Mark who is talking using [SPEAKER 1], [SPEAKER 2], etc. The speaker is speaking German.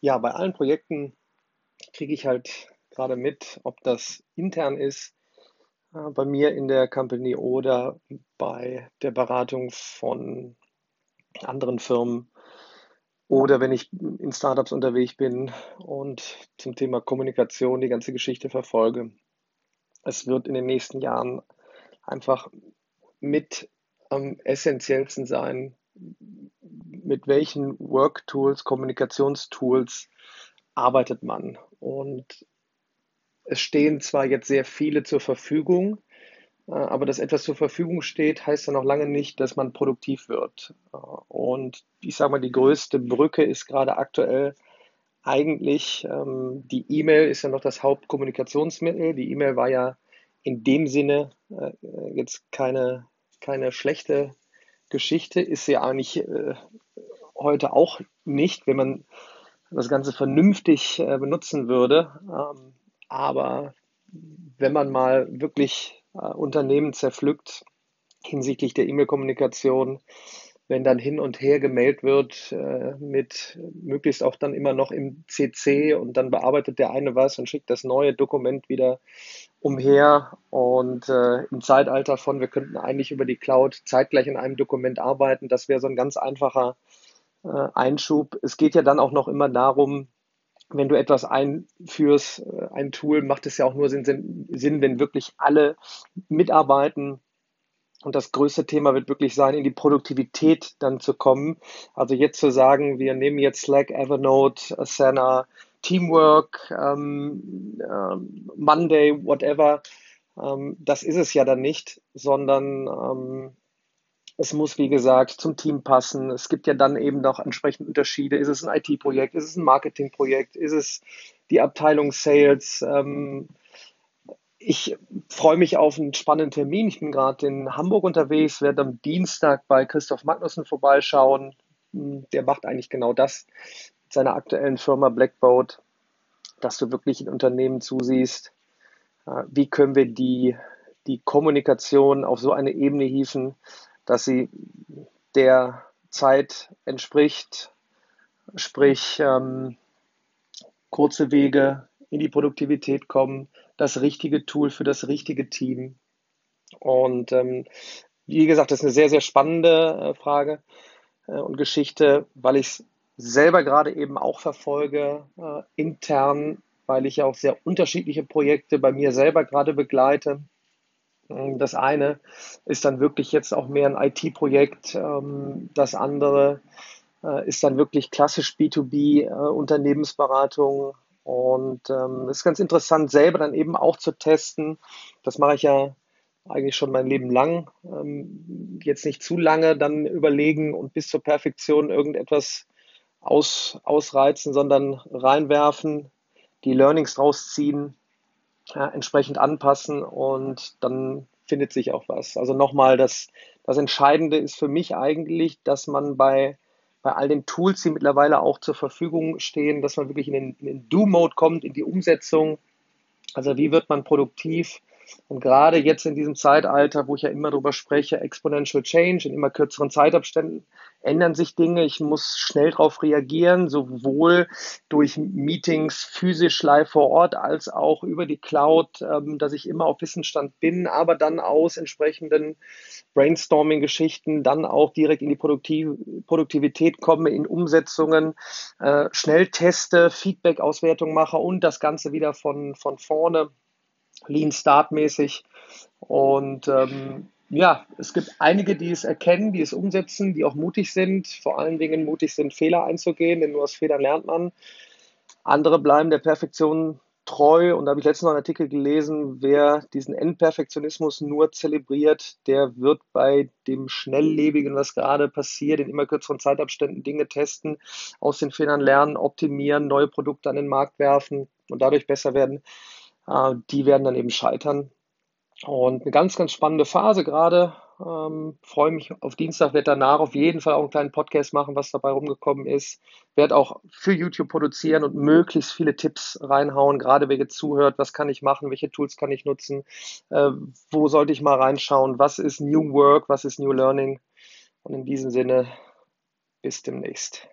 [SPEAKER 1] ja, bei allen Projekten kriege ich halt gerade mit, ob das intern ist, äh, bei mir in der Company oder bei der Beratung von anderen Firmen oder wenn ich in Startups unterwegs bin und zum Thema Kommunikation die ganze Geschichte verfolge. Es wird in den nächsten Jahren einfach mit am essentiellsten sein, mit welchen Work-Tools, Kommunikationstools arbeitet man. Und es stehen zwar jetzt sehr viele zur Verfügung, äh, aber dass etwas zur Verfügung steht, heißt ja noch lange nicht, dass man produktiv wird. Äh, und ich sage mal, die größte Brücke ist gerade aktuell eigentlich, ähm, die E-Mail ist ja noch das Hauptkommunikationsmittel. Die E-Mail war ja in dem Sinne äh, jetzt keine, keine schlechte Geschichte, ist ja eigentlich heute auch nicht, wenn man das Ganze vernünftig benutzen würde. Ähm, aber wenn man mal wirklich äh, Unternehmen zerpflückt hinsichtlich der E-Mail-Kommunikation, wenn dann hin und her gemailt wird, äh, mit möglichst auch dann immer noch im CC und dann bearbeitet der eine was und schickt das neue Dokument wieder umher. Und äh, im Zeitalter von, wir könnten eigentlich über die Cloud zeitgleich in einem Dokument arbeiten, das wäre so ein ganz einfacher äh, Einschub. Es geht ja dann auch noch immer darum, wenn du etwas einführst, äh, ein Tool, macht es ja auch nur Sinn, Sinn, wenn wirklich alle mitarbeiten. Und das größte Thema wird wirklich sein, in die Produktivität dann zu kommen. Also jetzt zu sagen, wir nehmen jetzt Slack, Evernote, Asana, Teamwork, ähm, ähm, Monday, whatever, ähm, das ist es ja dann nicht, sondern ähm, es muss, wie gesagt, zum Team passen. Es gibt ja dann eben noch entsprechend Unterschiede. Ist es ein IT-Projekt? Ist es ein Marketing-Projekt? Ist es die Abteilung Sales? Ähm, ich freue mich auf einen spannenden Termin. Ich bin gerade in Hamburg unterwegs, werde am Dienstag bei Christoph Magnussen vorbeischauen. Hm, der macht eigentlich genau das seiner aktuellen Firma Blackboat, dass du wirklich in Unternehmen zusiehst, äh, wie können wir die, die Kommunikation auf so eine Ebene hieven, dass sie der Zeit entspricht, sprich ähm, kurze Wege in die Produktivität kommen, das richtige Tool für das richtige Team. Und ähm, wie gesagt, das ist eine sehr, sehr spannende äh, Frage äh, und Geschichte, weil ich es selber gerade eben auch verfolge, äh, intern, weil ich ja auch sehr unterschiedliche Projekte bei mir selber gerade begleite. Ähm, das eine ist dann wirklich jetzt auch mehr ein IT-Projekt. Ähm, das andere äh, ist dann wirklich klassisch B2B-Unternehmensberatung. Äh, Und ähm, ist ganz interessant, selber dann eben auch zu testen. Das mache ich ja eigentlich schon mein Leben lang. Jetzt nicht zu lange dann überlegen und bis zur Perfektion irgendetwas aus, ausreizen, sondern reinwerfen, die Learnings draus ziehen ja, entsprechend anpassen und dann findet sich auch was. Also nochmal, das, das Entscheidende ist für mich eigentlich, dass man bei, bei all den Tools, die mittlerweile auch zur Verfügung stehen, dass man wirklich in den, in den Do-Mode kommt, in die Umsetzung. Also wie wird man produktiv? Und gerade jetzt in diesem Zeitalter, wo ich ja immer darüber spreche, Exponential Change in immer kürzeren Zeitabständen, ändern sich Dinge. Ich muss schnell darauf reagieren, sowohl durch Meetings physisch live vor Ort als auch über die Cloud, ähm, dass ich immer auf Wissensstand bin, aber dann aus entsprechenden Brainstorming-Geschichten dann auch direkt in die Produktiv Produktivität komme, in Umsetzungen, äh, schnell teste, Feedback-Auswertung mache und das Ganze wieder von, von vorne, Lean Start mäßig. Und ähm, ja, es gibt einige, die es erkennen, die es umsetzen, die auch mutig sind, vor allen Dingen mutig sind, Fehler einzugehen, denn nur aus Fehlern lernt man. Andere bleiben der Perfektion treu und da habe ich letztens noch einen Artikel gelesen, wer diesen Endperfektionismus nur zelebriert, der wird bei dem Schnelllebigen, was gerade passiert, in immer kürzeren Zeitabständen Dinge testen, aus den Fehlern lernen, optimieren, neue Produkte an den Markt werfen und dadurch besser werden, die werden dann eben scheitern. Und eine ganz, ganz spannende Phase gerade. Ähm, freue mich auf Dienstag, werde danach auf jeden Fall auch einen kleinen Podcast machen, was dabei rumgekommen ist. Werde auch für YouTube produzieren und möglichst viele Tipps reinhauen, gerade wer jetzt zuhört, was kann ich machen, welche Tools kann ich nutzen, äh, wo sollte ich mal reinschauen, was ist New Work, was ist New Learning. Und in diesem Sinne, bis demnächst.